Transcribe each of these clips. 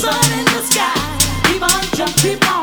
sun in the sky. Keep on jumping, keep on.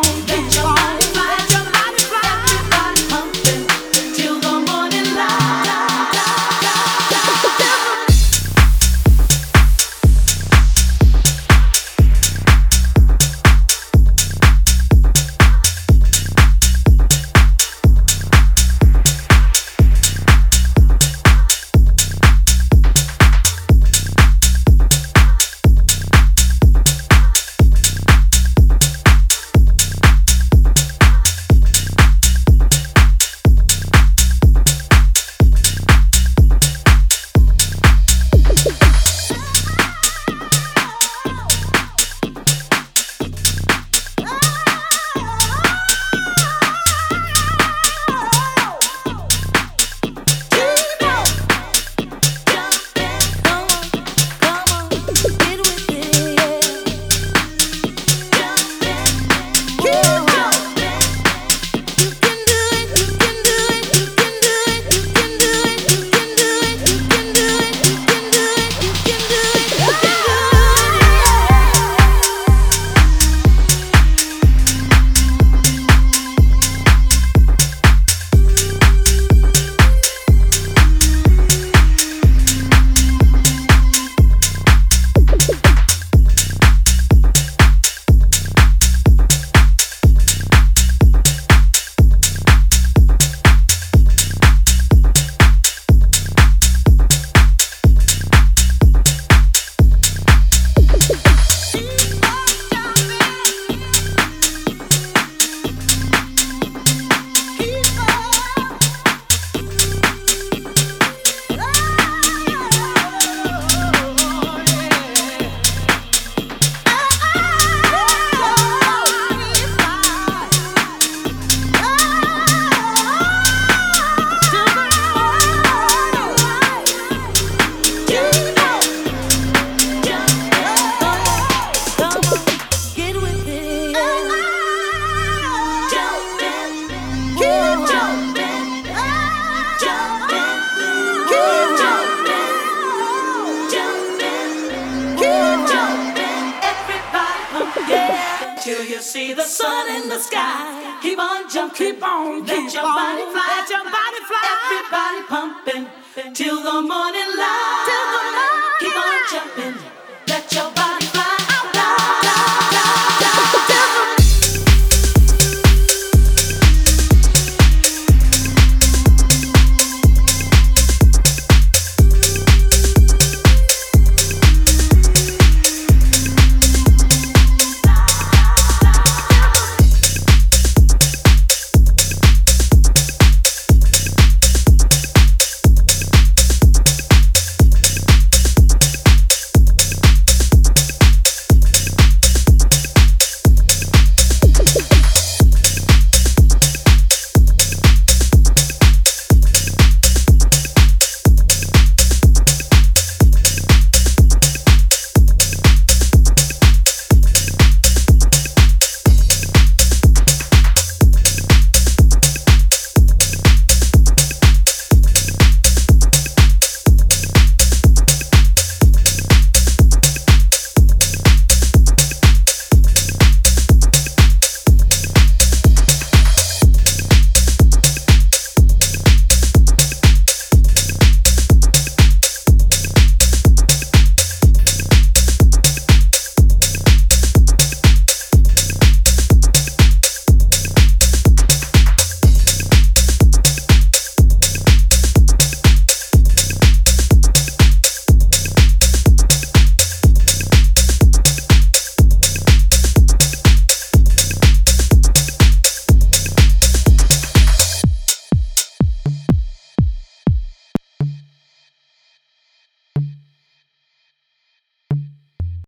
See the sun in the sky. Keep on jumping, keep on, let keep your on, body fly, let your body fly. Everybody pumping till the morning light. Till the morning Keep on jumping, let your body